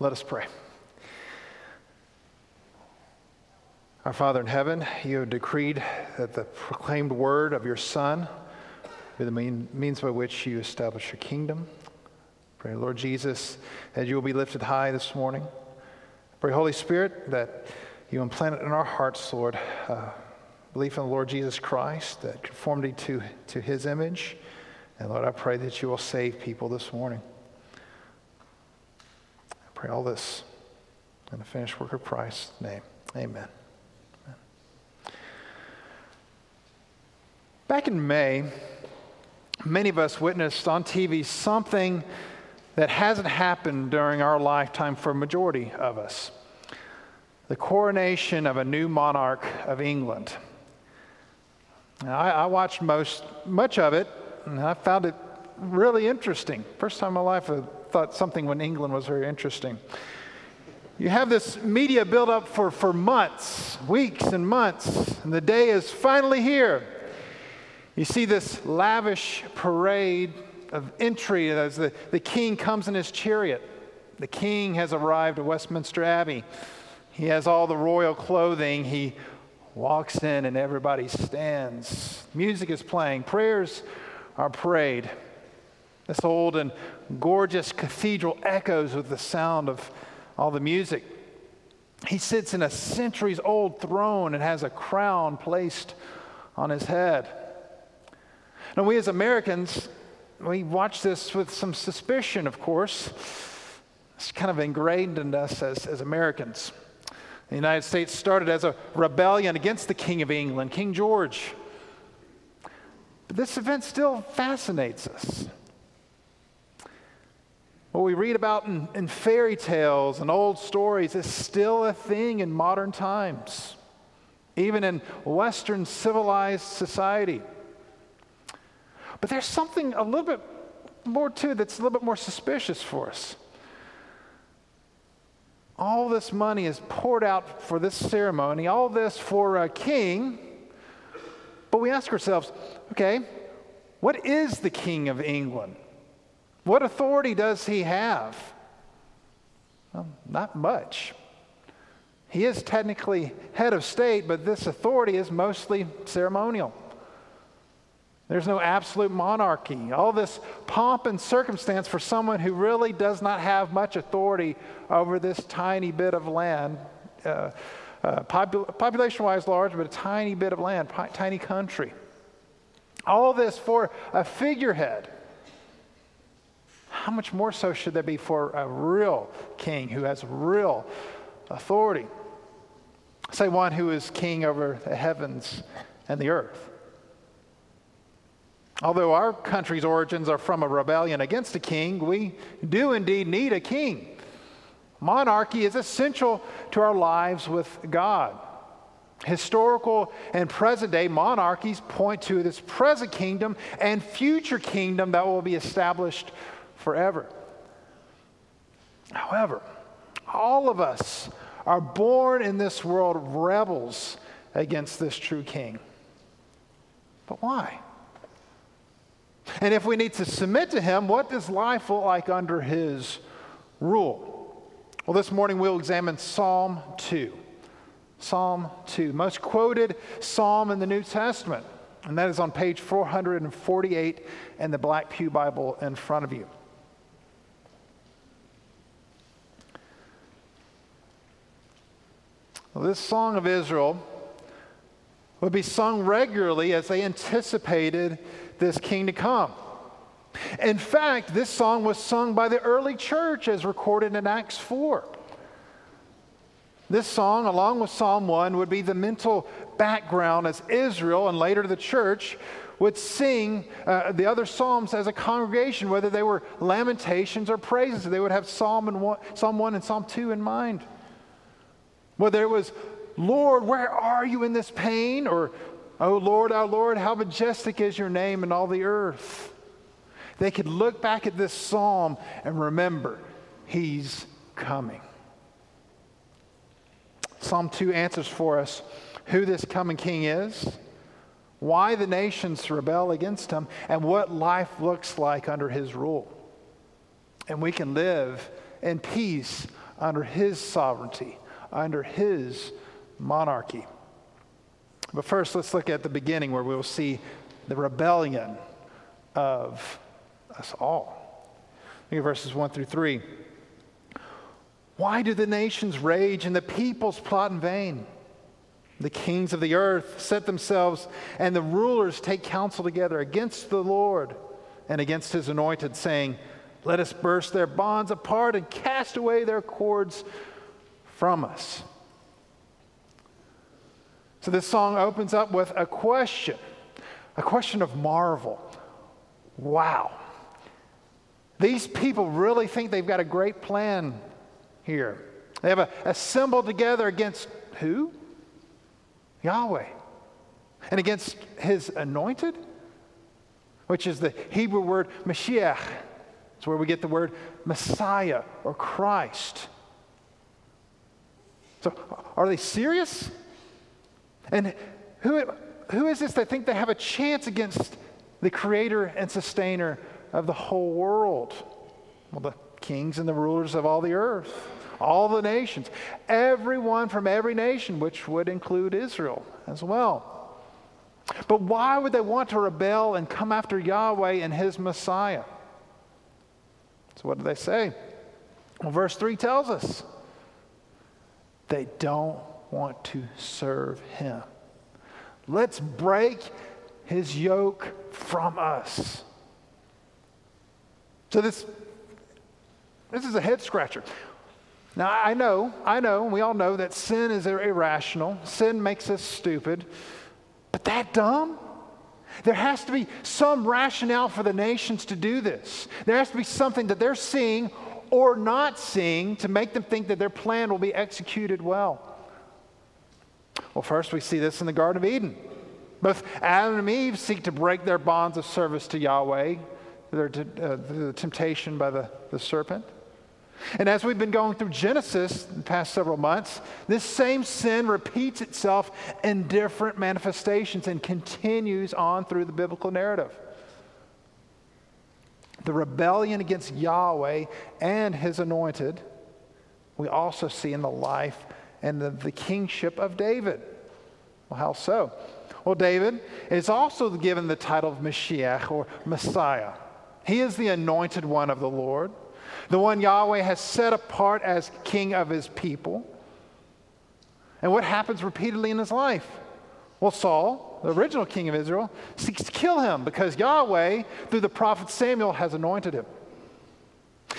Let us pray. Our Father in heaven, you have decreed that the proclaimed word of your Son be the mean, means by which you establish your kingdom. Pray, Lord Jesus, that you will be lifted high this morning. Pray, Holy Spirit, that you implant it in our hearts, Lord, uh, belief in the Lord Jesus Christ, that conformity to, to his image. And Lord, I pray that you will save people this morning. Pray all this in the finished work of Christ's name. Amen. Back in May, many of us witnessed on TV something that hasn't happened during our lifetime for a majority of us the coronation of a new monarch of England. Now, I, I, watched most, much of it, and I found it really interesting. First time in my life I thought something when England was very interesting. You have this media build up for, for months, weeks and months, and the day is finally here. You see this lavish parade of entry as the, the king comes in his chariot. The king has arrived at Westminster Abbey. He has all the royal clothing. He walks in and everybody stands. Music is playing, prayers are prayed. This old and gorgeous cathedral echoes with the sound of all the music. He sits in a centuries old throne and has a crown placed on his head. Now, we as Americans, we watch this with some suspicion, of course. It's kind of ingrained in us as, as Americans. The United States started as a rebellion against the King of England, King George. But this event still fascinates us. What we read about in, in fairy tales and old stories is still a thing in modern times, even in Western civilized society. But there's something a little bit more too that's a little bit more suspicious for us. All this money is poured out for this ceremony, all this for a king. But we ask ourselves, okay, what is the king of England? What authority does he have? Well, not much. He is technically head of state, but this authority is mostly ceremonial. There's no absolute monarchy. All this pomp and circumstance for someone who really does not have much authority over this tiny bit of land. Uh, uh, popul- population wise, large, but a tiny bit of land, tiny country. All this for a figurehead. How much more so should there be for a real king who has real authority? Say, one who is king over the heavens and the earth. Although our country's origins are from a rebellion against a king, we do indeed need a king. Monarchy is essential to our lives with God. Historical and present day monarchies point to this present kingdom and future kingdom that will be established forever. However, all of us are born in this world rebels against this true king. But why? And if we need to submit to him, what does life look like under his rule? Well, this morning we'll examine Psalm 2. Psalm 2, most quoted psalm in the New Testament. And that is on page 448 in the Black Pew Bible in front of you. Well, this song of Israel would be sung regularly as they anticipated this king to come. In fact, this song was sung by the early church as recorded in Acts 4. This song, along with Psalm 1, would be the mental background as Israel and later the church would sing uh, the other psalms as a congregation, whether they were lamentations or praises. They would have Psalm, and one, Psalm 1 and Psalm 2 in mind. Whether it was, Lord, where are you in this pain? Or Oh Lord, our Lord, how majestic is your name in all the earth. They could look back at this psalm and remember, He's coming. Psalm 2 answers for us who this coming king is, why the nations rebel against him, and what life looks like under his rule. And we can live in peace under his sovereignty, under his monarchy. But first, let's look at the beginning where we will see the rebellion of us all. Look at verses 1 through 3. Why do the nations rage and the peoples plot in vain? The kings of the earth set themselves, and the rulers take counsel together against the Lord and against his anointed, saying, Let us burst their bonds apart and cast away their cords from us. So this song opens up with a question, a question of marvel. Wow. These people really think they've got a great plan here. They have assembled together against who? Yahweh. And against his anointed, which is the Hebrew word Mashiach. It's where we get the word Messiah or Christ. So, are they serious? And who, who is this that think they have a chance against the creator and sustainer of the whole world? Well, the kings and the rulers of all the earth, all the nations, everyone from every nation, which would include Israel as well. But why would they want to rebel and come after Yahweh and his Messiah? So, what do they say? Well, verse 3 tells us they don't want to serve him. Let's break his yoke from us. So this this is a head scratcher. Now I know, I know, we all know that sin is irrational. Sin makes us stupid. But that dumb? There has to be some rationale for the nations to do this. There has to be something that they're seeing or not seeing to make them think that their plan will be executed well. Well, first we see this in the Garden of Eden. Both Adam and Eve seek to break their bonds of service to Yahweh, uh, the temptation by the, the serpent. And as we've been going through Genesis the past several months, this same sin repeats itself in different manifestations and continues on through the biblical narrative. The rebellion against Yahweh and his anointed, we also see in the life and the, the kingship of David. Well, how so? Well, David is also given the title of Mashiach or Messiah. He is the anointed one of the Lord, the one Yahweh has set apart as king of his people. And what happens repeatedly in his life? Well, Saul, the original king of Israel, seeks to kill him because Yahweh, through the prophet Samuel, has anointed him.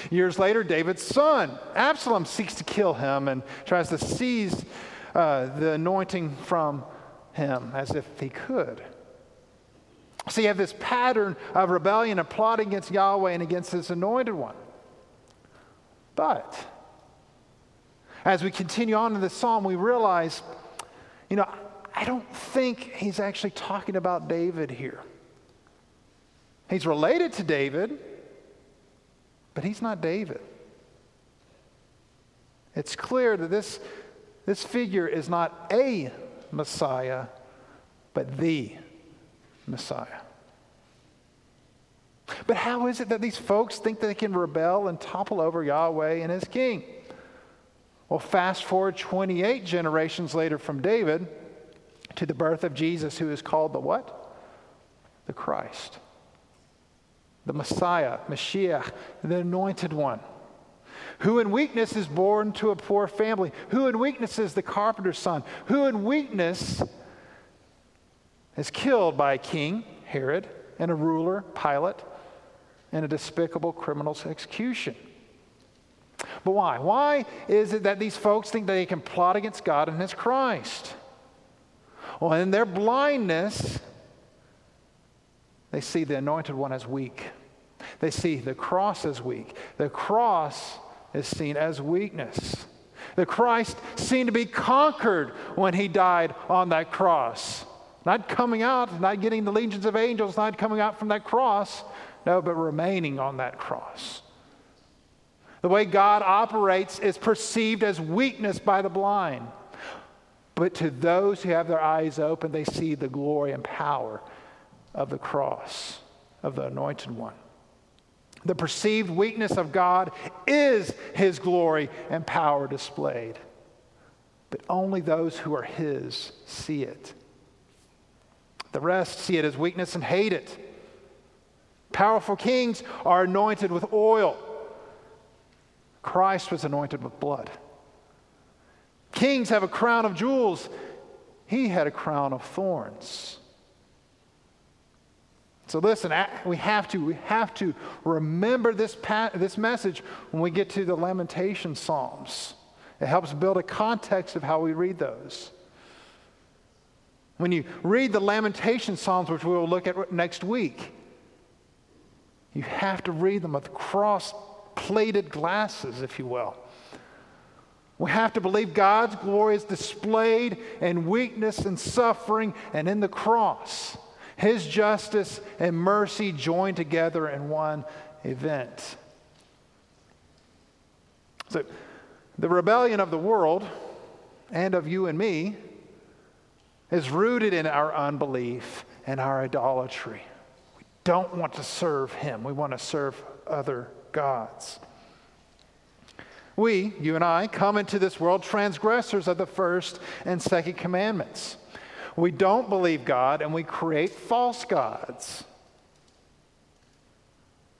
Years later, David's son, Absalom, seeks to kill him and tries to seize uh, the anointing from him as if he could. So you have this pattern of rebellion and plotting against Yahweh and against his anointed one. But as we continue on in this psalm, we realize, you know, I don't think he's actually talking about David here. He's related to David, but he's not David. It's clear that this, this figure is not a Messiah, but the Messiah. But how is it that these folks think they can rebel and topple over Yahweh and his king? Well, fast forward 28 generations later from David to the birth of Jesus, who is called the what? The Christ the Messiah, Mashiach, the anointed one. Who in weakness is born to a poor family? Who in weakness is the carpenter's son? Who in weakness is killed by a king, Herod, and a ruler, Pilate, and a despicable criminal's execution? But why? Why is it that these folks think that they can plot against God and His Christ? Well, in their blindness, they see the anointed one as weak. They see the cross as weak. The cross is seen as weakness. The Christ seemed to be conquered when he died on that cross. Not coming out, not getting the legions of angels, not coming out from that cross, no, but remaining on that cross. The way God operates is perceived as weakness by the blind. But to those who have their eyes open, they see the glory and power of the cross of the anointed one. The perceived weakness of God is his glory and power displayed. But only those who are his see it. The rest see it as weakness and hate it. Powerful kings are anointed with oil. Christ was anointed with blood. Kings have a crown of jewels. He had a crown of thorns. So listen, we have to we have to remember this this message when we get to the lamentation psalms. It helps build a context of how we read those. When you read the lamentation psalms, which we will look at next week, you have to read them with cross-plated glasses, if you will. We have to believe God's glory is displayed in weakness and suffering and in the cross. His justice and mercy joined together in one event. So, the rebellion of the world and of you and me is rooted in our unbelief and our idolatry. We don't want to serve Him, we want to serve other gods. We, you and I, come into this world transgressors of the first and second commandments. We don't believe God and we create false gods.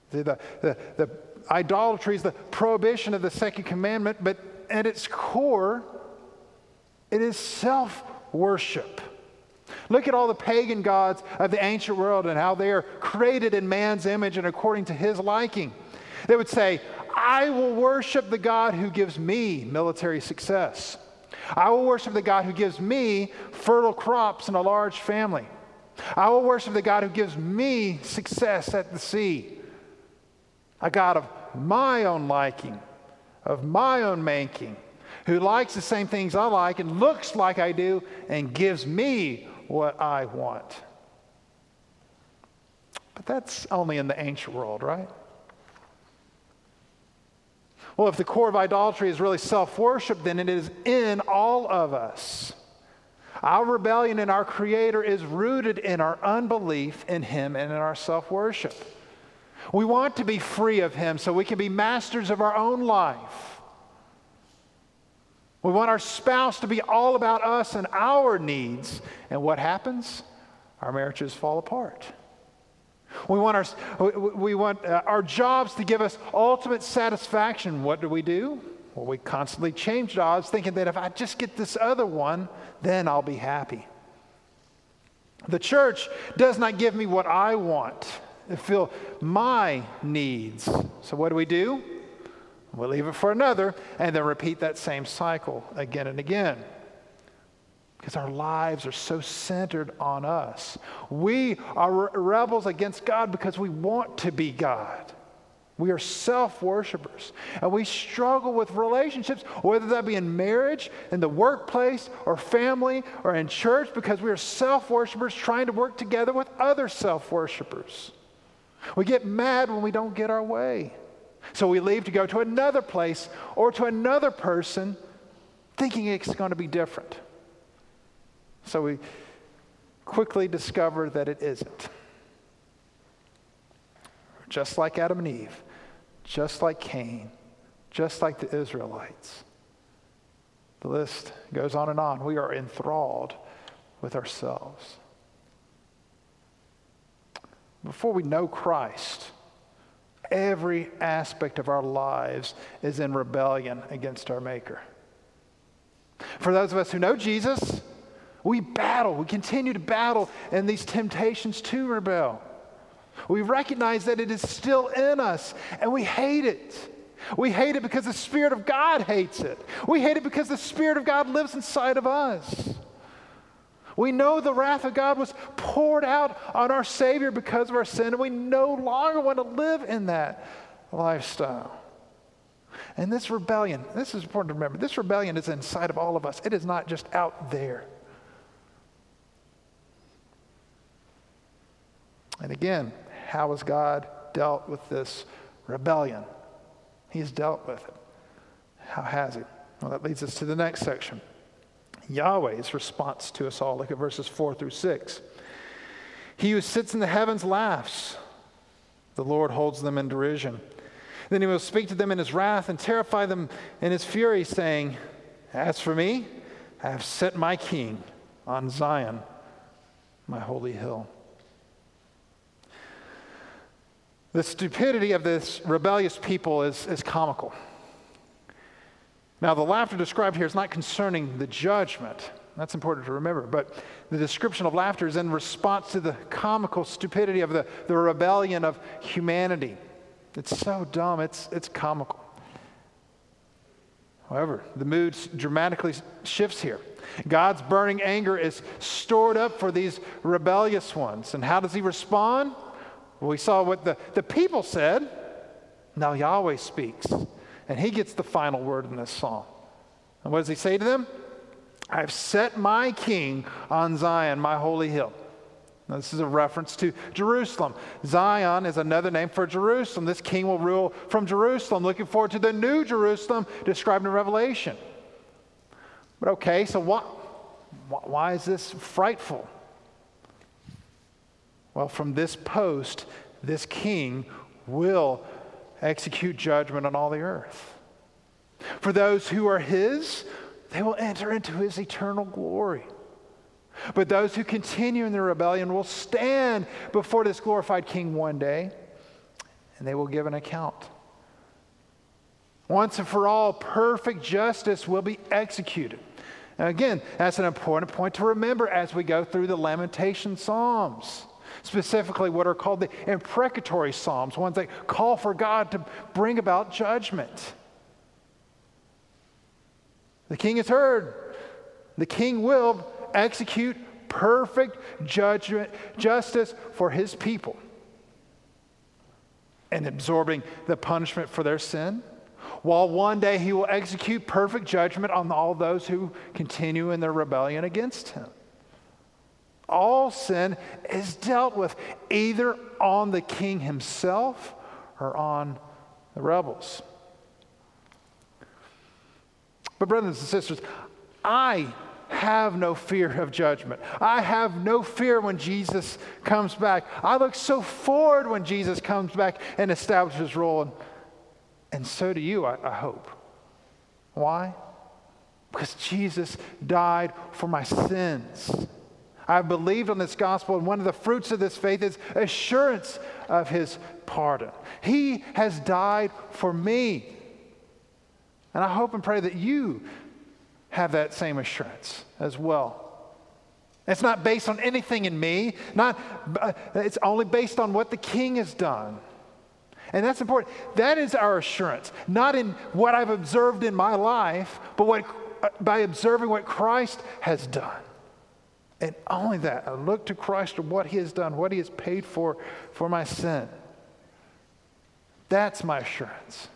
The, the, the, the idolatry is the prohibition of the second commandment, but at its core, it is self worship. Look at all the pagan gods of the ancient world and how they are created in man's image and according to his liking. They would say, I will worship the God who gives me military success. I will worship the God who gives me fertile crops and a large family. I will worship the God who gives me success at the sea. A God of my own liking, of my own making, who likes the same things I like and looks like I do and gives me what I want. But that's only in the ancient world, right? Well, if the core of idolatry is really self worship, then it is in all of us. Our rebellion in our Creator is rooted in our unbelief in Him and in our self worship. We want to be free of Him so we can be masters of our own life. We want our spouse to be all about us and our needs. And what happens? Our marriages fall apart. We want, our, we want uh, our jobs to give us ultimate satisfaction. What do we do? Well, we constantly change jobs, thinking that if I just get this other one, then I'll be happy. The church does not give me what I want, to fill my needs. So, what do we do? We'll leave it for another and then repeat that same cycle again and again because our lives are so centered on us. We are rebels against God because we want to be God. We are self worshippers. And we struggle with relationships, whether that be in marriage, in the workplace, or family, or in church, because we are self worshippers trying to work together with other self worshippers. We get mad when we don't get our way. So we leave to go to another place or to another person thinking it's going to be different. So we quickly discover that it isn't. Just like Adam and Eve, just like Cain, just like the Israelites. The list goes on and on. We are enthralled with ourselves. Before we know Christ, every aspect of our lives is in rebellion against our Maker. For those of us who know Jesus, we battle, we continue to battle in these temptations to rebel. We recognize that it is still in us and we hate it. We hate it because the Spirit of God hates it. We hate it because the Spirit of God lives inside of us. We know the wrath of God was poured out on our Savior because of our sin, and we no longer want to live in that lifestyle. And this rebellion, this is important to remember, this rebellion is inside of all of us. It is not just out there. And again, how has God dealt with this rebellion? He's dealt with it. How has He? Well, that leads us to the next section Yahweh's response to us all. Look at verses 4 through 6. He who sits in the heavens laughs. The Lord holds them in derision. Then he will speak to them in his wrath and terrify them in his fury, saying, As for me, I have set my king on Zion, my holy hill. The stupidity of this rebellious people is, is comical. Now, the laughter described here is not concerning the judgment. That's important to remember. But the description of laughter is in response to the comical stupidity of the, the rebellion of humanity. It's so dumb, it's, it's comical. However, the mood dramatically shifts here. God's burning anger is stored up for these rebellious ones. And how does he respond? We saw what the, the people said. Now Yahweh speaks, and he gets the final word in this psalm. And what does he say to them? I've set my king on Zion, my holy hill. Now, this is a reference to Jerusalem. Zion is another name for Jerusalem. This king will rule from Jerusalem, looking forward to the new Jerusalem described in Revelation. But okay, so what, why is this frightful? Well, from this post, this king will execute judgment on all the earth. For those who are his, they will enter into his eternal glory. But those who continue in their rebellion will stand before this glorified king one day, and they will give an account. Once and for all, perfect justice will be executed. And again, that's an important point to remember as we go through the Lamentation Psalms, specifically what are called the imprecatory Psalms, ones that call for God to bring about judgment. The king is heard. The king will execute perfect judgment, justice for his people and absorbing the punishment for their sin. While one day he will execute perfect judgment on all those who continue in their rebellion against him. All sin is dealt with either on the king himself or on the rebels. But, brothers and sisters, I have no fear of judgment. I have no fear when Jesus comes back. I look so forward when Jesus comes back and establishes role. And, and so do you, I, I hope. Why? Because Jesus died for my sins. I've believed on this gospel, and one of the fruits of this faith is assurance of his pardon. He has died for me. And I hope and pray that you have that same assurance as well. It's not based on anything in me, not, uh, it's only based on what the king has done. And that's important. That is our assurance, not in what I've observed in my life, but what, uh, by observing what Christ has done. And only that. I look to Christ for what he has done, what he has paid for for my sin. That's my assurance.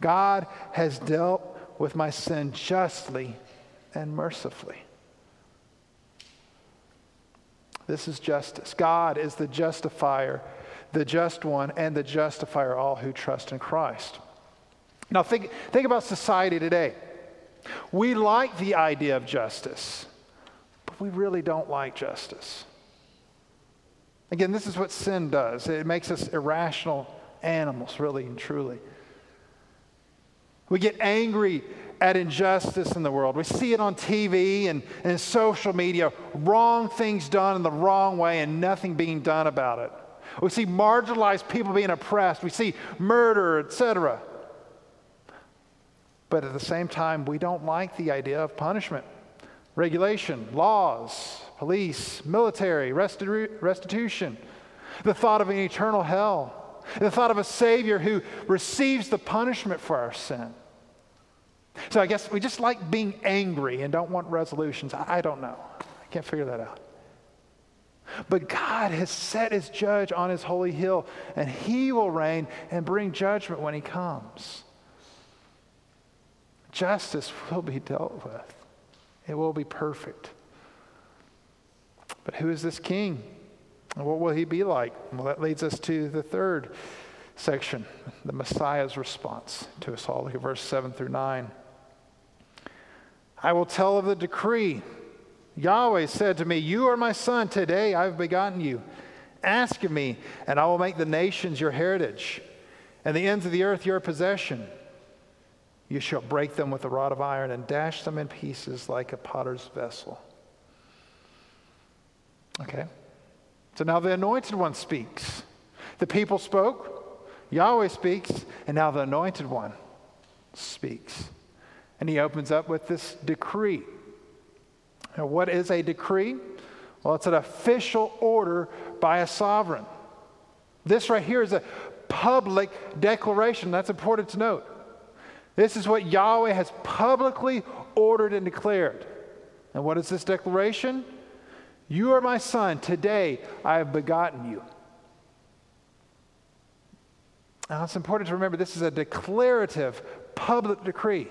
God has dealt with my sin justly and mercifully. This is justice. God is the justifier, the just one, and the justifier all who trust in Christ. Now, think, think about society today. We like the idea of justice, we really don't like justice. Again, this is what sin does it makes us irrational animals, really and truly. We get angry at injustice in the world. We see it on TV and, and social media, wrong things done in the wrong way and nothing being done about it. We see marginalized people being oppressed. We see murder, etc. But at the same time, we don't like the idea of punishment, regulation, laws, police, military, restitu- restitution, the thought of an eternal hell the thought of a Savior who receives the punishment for our sin. So I guess we just like being angry and don't want resolutions. I don't know. I can't figure that out. But God has set his judge on his holy hill, and he will reign and bring judgment when he comes. Justice will be dealt with, it will be perfect. But who is this king? And what will he be like? Well, that leads us to the third section, the Messiah's response to us all. Look at verse 7 through 9. I will tell of the decree. Yahweh said to me, You are my son, today I've begotten you. Ask of me, and I will make the nations your heritage, and the ends of the earth your possession. You shall break them with a rod of iron and dash them in pieces like a potter's vessel. Okay? So now the anointed one speaks. The people spoke, Yahweh speaks, and now the anointed one speaks. And he opens up with this decree. Now, what is a decree? Well, it's an official order by a sovereign. This right here is a public declaration. That's important to note. This is what Yahweh has publicly ordered and declared. And what is this declaration? You are my son. Today I have begotten you. Now, it's important to remember this is a declarative public decree.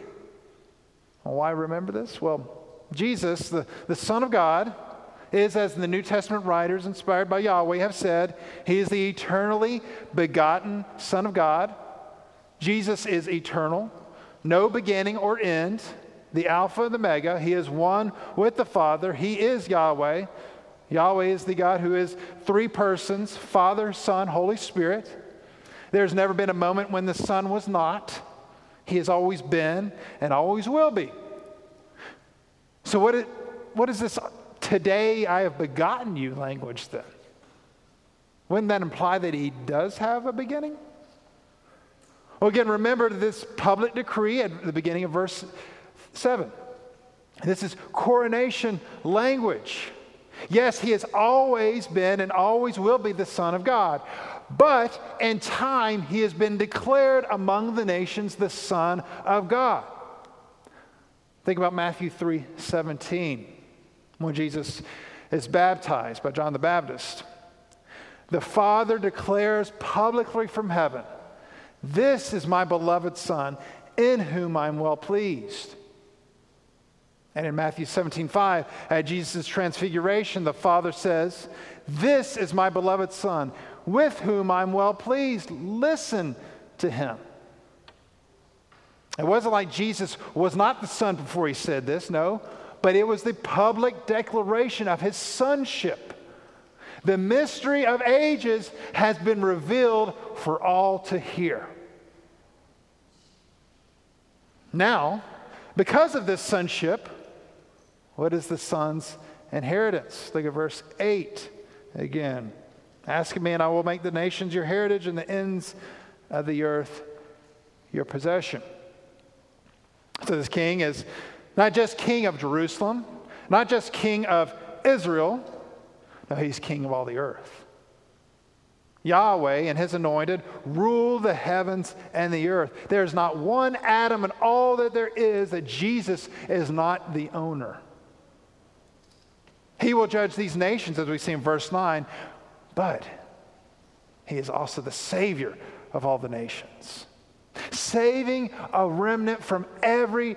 why remember this? Well, Jesus, the, the Son of God, is, as the New Testament writers inspired by Yahweh have said, he is the eternally begotten Son of God. Jesus is eternal, no beginning or end, the Alpha and the Omega. He is one with the Father. He is Yahweh. Yahweh is the God who is three persons Father, Son, Holy Spirit. There's never been a moment when the Son was not. He has always been and always will be. So, what, is this today I have begotten you language then? Wouldn't that imply that he does have a beginning? Well, again, remember this public decree at the beginning of verse 7. This is coronation language. Yes, he has always been and always will be the Son of God. But in time, he has been declared among the nations the Son of God. Think about Matthew 3 17, when Jesus is baptized by John the Baptist. The Father declares publicly from heaven, This is my beloved Son, in whom I'm well pleased. And in Matthew 17, 5, at Jesus' transfiguration, the Father says, This is my beloved Son, with whom I'm well pleased. Listen to him. It wasn't like Jesus was not the Son before he said this, no, but it was the public declaration of his sonship. The mystery of ages has been revealed for all to hear. Now, because of this sonship, what is the son's inheritance? Look at verse 8 again. Ask me, and I will make the nations your heritage and the ends of the earth your possession. So, this king is not just king of Jerusalem, not just king of Israel, no, he's king of all the earth. Yahweh and his anointed rule the heavens and the earth. There's not one atom in all that there is that Jesus is not the owner. He will judge these nations, as we see in verse 9, but he is also the Savior of all the nations, saving a remnant from every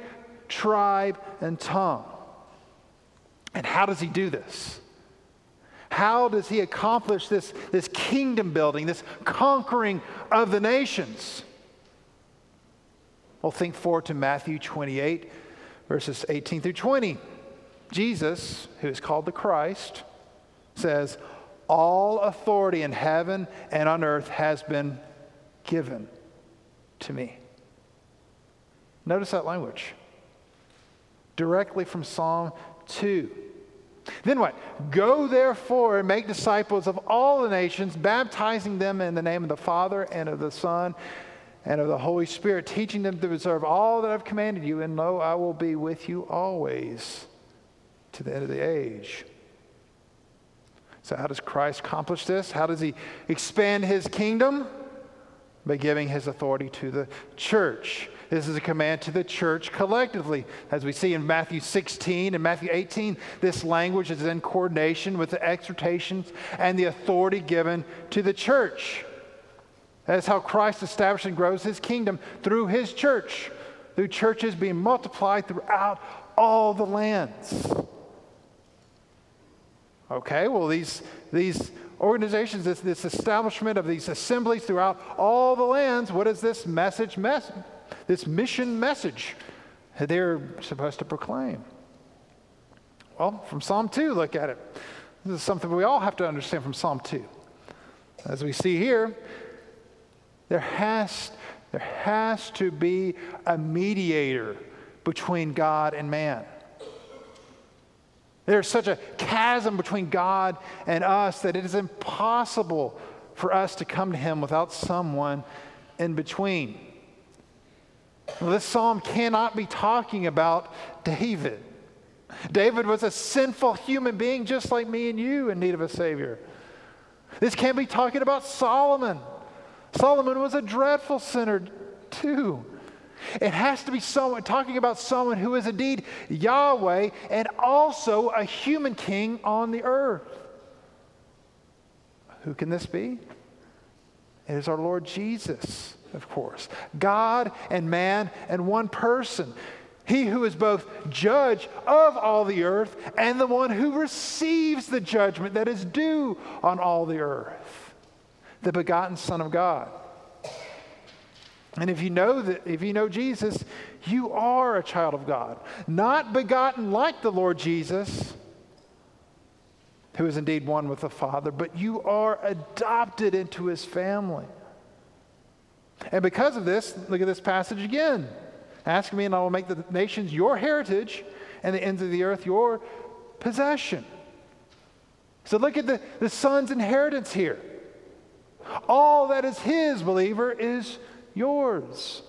tribe and tongue. And how does he do this? How does he accomplish this, this kingdom building, this conquering of the nations? Well, think forward to Matthew 28, verses 18 through 20. Jesus, who is called the Christ, says, All authority in heaven and on earth has been given to me. Notice that language. Directly from Psalm 2. Then what? Go therefore and make disciples of all the nations, baptizing them in the name of the Father and of the Son and of the Holy Spirit, teaching them to observe all that I've commanded you, and lo, I will be with you always to the end of the age. So, how does Christ accomplish this? How does he expand his kingdom? By giving his authority to the church. This is a command to the church collectively. As we see in Matthew 16 and Matthew 18, this language is in coordination with the exhortations and the authority given to the church. That is how Christ establishes and grows his kingdom through his church, through churches being multiplied throughout all the lands. Okay, well, these, these organizations, this, this establishment of these assemblies throughout all the lands, what is this message, mess, this mission message they're supposed to proclaim? Well, from Psalm 2, look at it. This is something we all have to understand from Psalm 2. As we see here, there has, there has to be a mediator between God and man. There's such a chasm between God and us that it is impossible for us to come to Him without someone in between. Well, this psalm cannot be talking about David. David was a sinful human being just like me and you in need of a Savior. This can't be talking about Solomon. Solomon was a dreadful sinner too. It has to be someone talking about someone who is indeed Yahweh and also a human king on the earth. Who can this be? It is our Lord Jesus, of course. God and man and one person. He who is both judge of all the earth and the one who receives the judgment that is due on all the earth. The begotten Son of God. And if you know that if you know Jesus, you are a child of God, not begotten like the Lord Jesus, who is indeed one with the Father, but you are adopted into his family. And because of this, look at this passage again. Ask me, and I will make the nations your heritage and the ends of the earth your possession. So look at the, the son's inheritance here. All that is his, believer, is yours.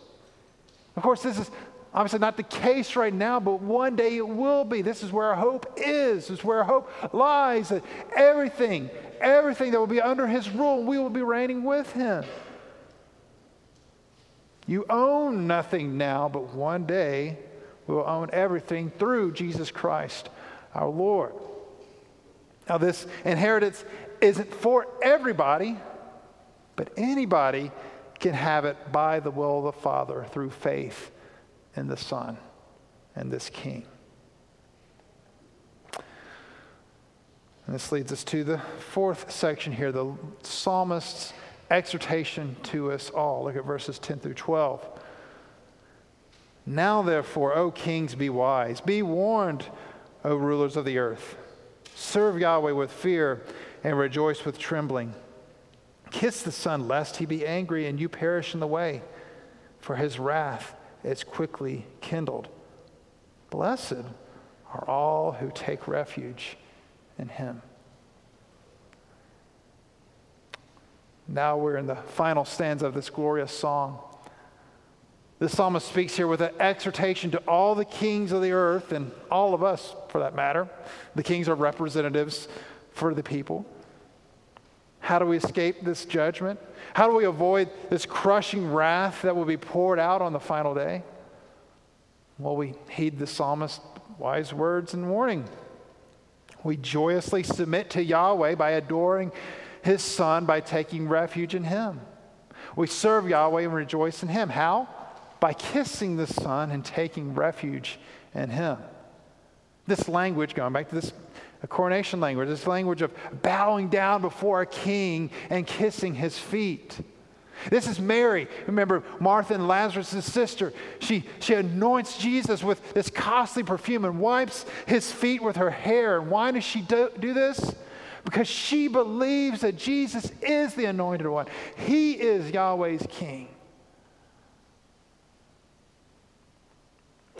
Of course, this is obviously not the case right now, but one day it will be. This is where our hope is. This is where our hope lies. That everything, everything that will be under his rule, we will be reigning with him. You own nothing now, but one day we will own everything through Jesus Christ our Lord. Now, this inheritance isn't for everybody, but anybody can have it by the will of the Father through faith in the Son and this King. And this leads us to the fourth section here the psalmist's exhortation to us all. Look at verses 10 through 12. Now, therefore, O kings, be wise. Be warned, O rulers of the earth. Serve Yahweh with fear and rejoice with trembling. Kiss the Son, lest he be angry and you perish in the way, for his wrath is quickly kindled. Blessed are all who take refuge in him. Now we're in the final stanza of this glorious song. The psalmist speaks here with an exhortation to all the kings of the earth and all of us, for that matter. The kings are representatives for the people. How do we escape this judgment? How do we avoid this crushing wrath that will be poured out on the final day? Well, we heed the psalmist's wise words and warning. We joyously submit to Yahweh by adoring his Son by taking refuge in him. We serve Yahweh and rejoice in him. How? By kissing the Son and taking refuge in him. This language, going back to this coronation language, this language of bowing down before a king and kissing his feet. This is Mary. Remember Martha and Lazarus' sister. She, she anoints Jesus with this costly perfume and wipes his feet with her hair. And why does she do, do this? Because she believes that Jesus is the anointed one, he is Yahweh's king.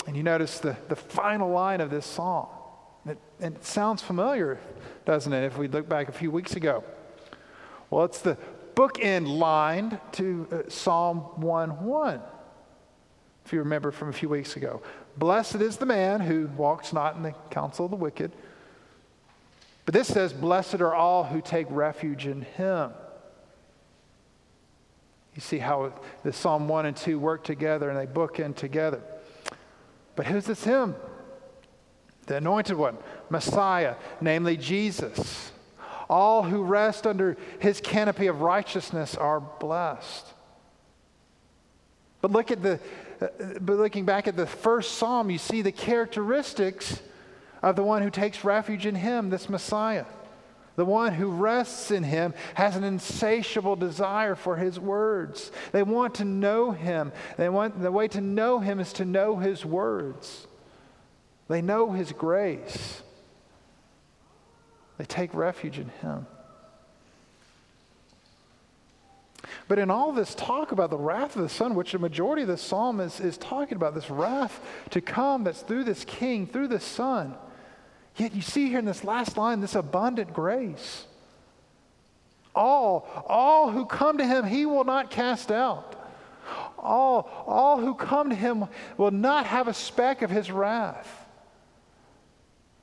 And you notice the, the final line of this song. It, it sounds familiar, doesn't it, if we look back a few weeks ago? Well, it's the bookend line to uh, Psalm 1 1, if you remember from a few weeks ago. Blessed is the man who walks not in the counsel of the wicked. But this says, Blessed are all who take refuge in him. You see how the Psalm 1 and 2 work together and they bookend together. But who's this him? the anointed one, Messiah, namely Jesus. All who rest under his canopy of righteousness are blessed. But look at the uh, but looking back at the first psalm, you see the characteristics of the one who takes refuge in him, this Messiah. The one who rests in him has an insatiable desire for his words. They want to know him. They want the way to know him is to know his words. They know His grace. They take refuge in Him. But in all this talk about the wrath of the Son, which the majority of the psalm is, is talking about, this wrath to come that's through this king, through the Son, yet you see here in this last line this abundant grace. All, all who come to him, he will not cast out. All, all who come to him will not have a speck of his wrath.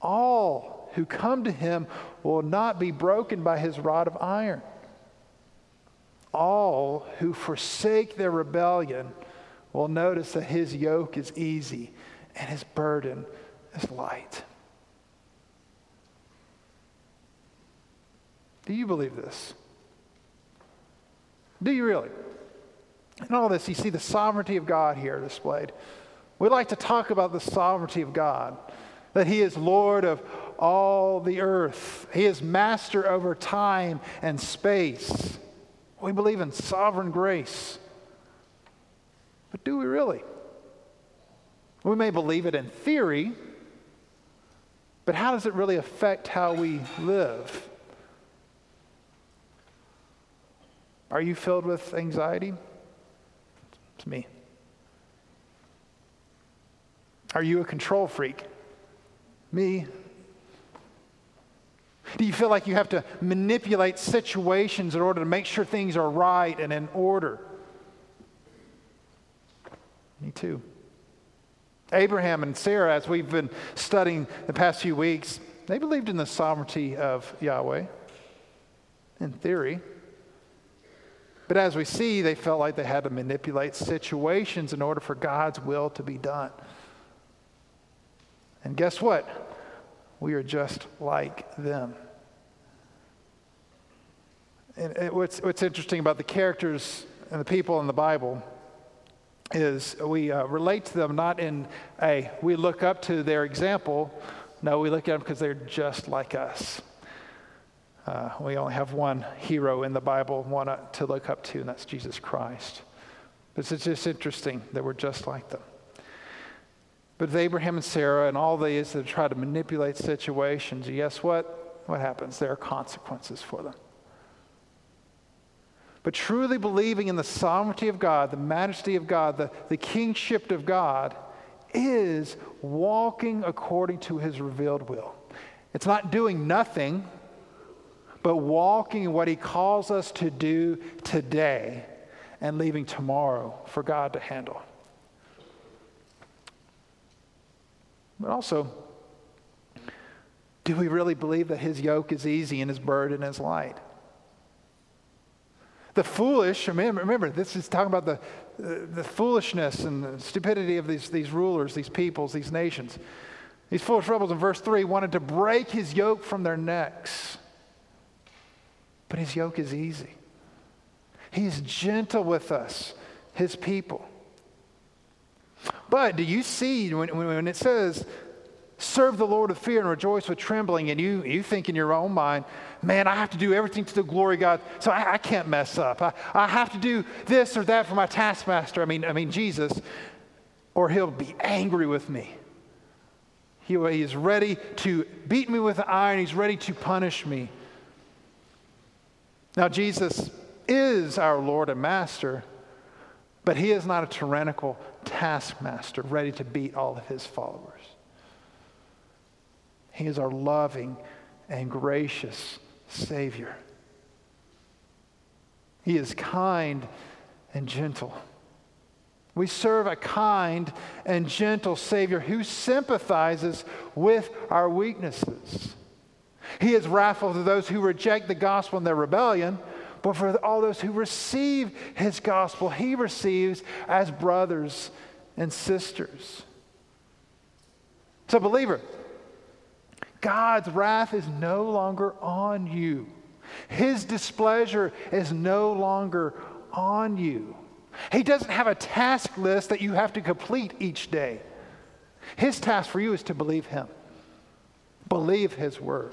All who come to him will not be broken by his rod of iron all who forsake their rebellion will notice that his yoke is easy and his burden is light. Do you believe this? Do you really? In all this, you see the sovereignty of God here displayed. We like to talk about the sovereignty of God, that He is Lord of all the earth, He is master over time and space. We believe in sovereign grace. But do we really? We may believe it in theory, but how does it really affect how we live? Are you filled with anxiety? It's me. Are you a control freak? Me. Do you feel like you have to manipulate situations in order to make sure things are right and in order? Me too. Abraham and Sarah, as we've been studying the past few weeks, they believed in the sovereignty of Yahweh, in theory. But as we see, they felt like they had to manipulate situations in order for God's will to be done. And guess what? We are just like them. And what's, what's interesting about the characters and the people in the Bible is we uh, relate to them not in a, we look up to their example. No, we look at them because they're just like us. Uh, we only have one hero in the Bible, one uh, to look up to, and that's Jesus Christ. But it's just interesting that we're just like them. But with Abraham and Sarah and all these that try to manipulate situations, guess what? What happens? There are consequences for them. But truly believing in the sovereignty of God, the majesty of God, the, the kingship of God, is walking according to his revealed will. It's not doing nothing, but walking in what he calls us to do today and leaving tomorrow for God to handle. But also, do we really believe that his yoke is easy and his burden is light? The foolish, remember, remember this is talking about the, the, the foolishness and the stupidity of these, these rulers, these peoples, these nations. These foolish rebels in verse 3 wanted to break his yoke from their necks. But his yoke is easy. He's gentle with us, his people. But do you see when, when it says, serve the Lord with fear and rejoice with trembling, and you, you think in your own mind, man, I have to do everything to the glory of God, so I, I can't mess up. I, I have to do this or that for my taskmaster, I mean, I mean Jesus, or he'll be angry with me. He, he is ready to beat me with iron, he's ready to punish me. Now, Jesus is our Lord and Master. But he is not a tyrannical taskmaster ready to beat all of his followers. He is our loving and gracious Savior. He is kind and gentle. We serve a kind and gentle Savior who sympathizes with our weaknesses. He is wrathful to those who reject the gospel in their rebellion but for all those who receive his gospel, he receives as brothers and sisters. So, believer, God's wrath is no longer on you. His displeasure is no longer on you. He doesn't have a task list that you have to complete each day. His task for you is to believe Him, believe His word.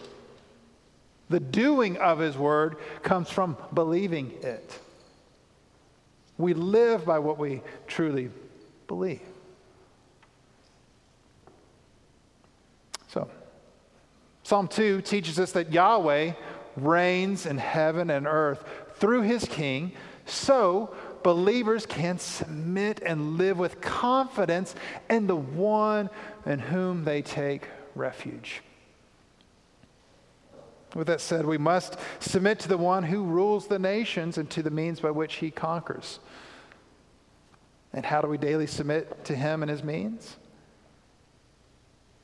The doing of His word comes from believing it. We live by what we truly believe. So, Psalm 2 teaches us that Yahweh reigns in heaven and earth through his king, so believers can submit and live with confidence in the one in whom they take refuge. With that said, we must submit to the one who rules the nations and to the means by which he conquers. And how do we daily submit to him and his means?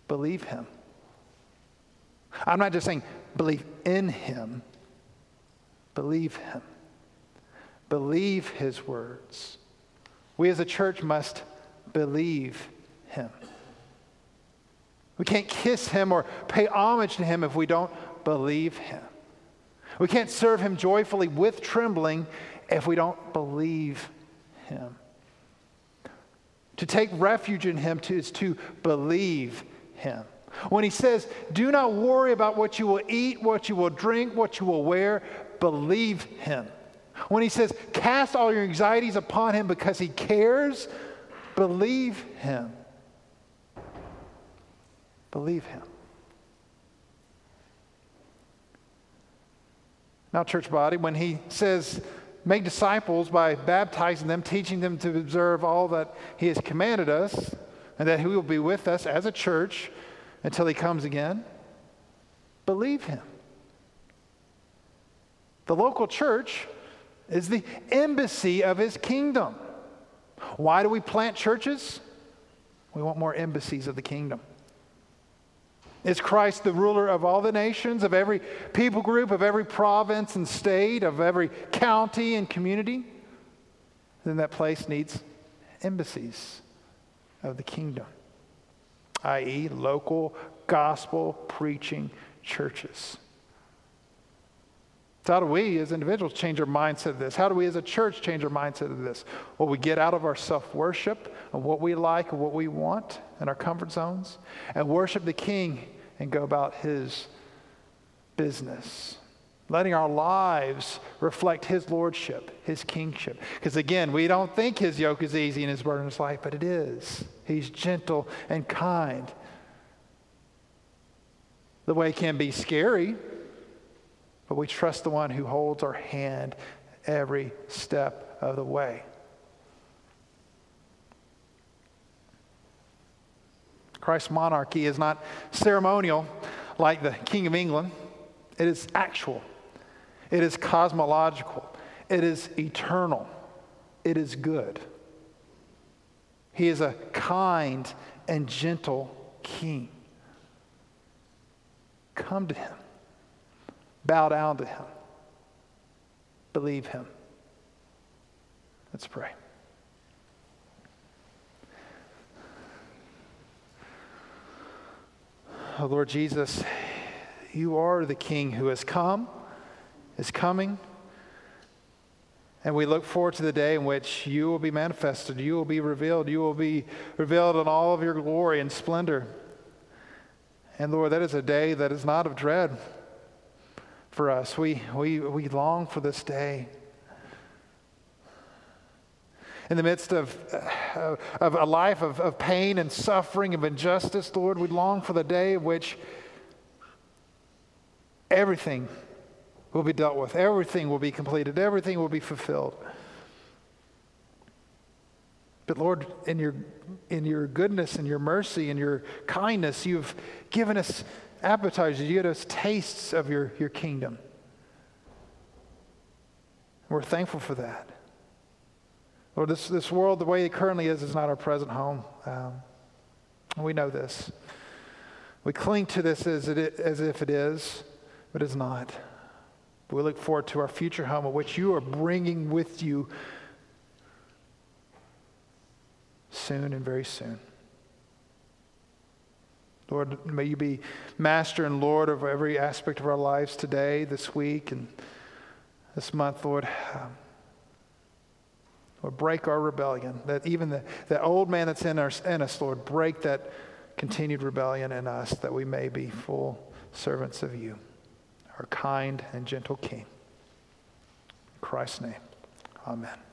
Believe him. I'm not just saying believe in him, believe him. Believe his words. We as a church must believe him. We can't kiss him or pay homage to him if we don't believe him. We can't serve him joyfully with trembling if we don't believe him. To take refuge in him is to believe him. When he says, Do not worry about what you will eat, what you will drink, what you will wear, believe him. When he says, Cast all your anxieties upon him because he cares, believe him. Believe him. Now, church body, when he says, make disciples by baptizing them, teaching them to observe all that he has commanded us, and that he will be with us as a church until he comes again, believe him. The local church is the embassy of his kingdom. Why do we plant churches? We want more embassies of the kingdom. Is Christ the ruler of all the nations, of every people group, of every province and state, of every county and community? Then that place needs embassies of the kingdom, i.e., local gospel preaching churches. So, how do we as individuals change our mindset of this? How do we as a church change our mindset of this? Well, we get out of our self worship and what we like and what we want in our comfort zones and worship the King and go about his business. Letting our lives reflect his lordship, his kingship. Because again, we don't think his yoke is easy and his burden is light, but it is. He's gentle and kind. The way can be scary, but we trust the one who holds our hand every step of the way. Christ's monarchy is not ceremonial like the King of England, it is actual, it is cosmological, it is eternal, it is good. He is a kind and gentle king. Come to him. Bow down to him. Believe him. Let's pray. Oh, Lord Jesus, you are the King who has come, is coming. And we look forward to the day in which you will be manifested, you will be revealed, you will be revealed in all of your glory and splendor. And Lord, that is a day that is not of dread for us. We, we, we long for this day. In the midst of, uh, of a life of, of pain and suffering, of injustice, Lord, we long for the day in which everything will be dealt with, everything will be completed, everything will be fulfilled. But Lord, in your, in your goodness and your mercy and your kindness, you've given us appetizers, you give us tastes of your, your kingdom. We're thankful for that. Lord, this, this world, the way it currently is, is not our present home. Um, we know this. We cling to this as, it, as if it is, but it's not. We look forward to our future home, of which you are bringing with you soon and very soon. Lord, may you be master and Lord of every aspect of our lives today, this week, and this month, Lord. Um, Lord, break our rebellion. That even the, the old man that's in, our, in us, Lord, break that continued rebellion in us that we may be full servants of you, our kind and gentle King. In Christ's name, amen.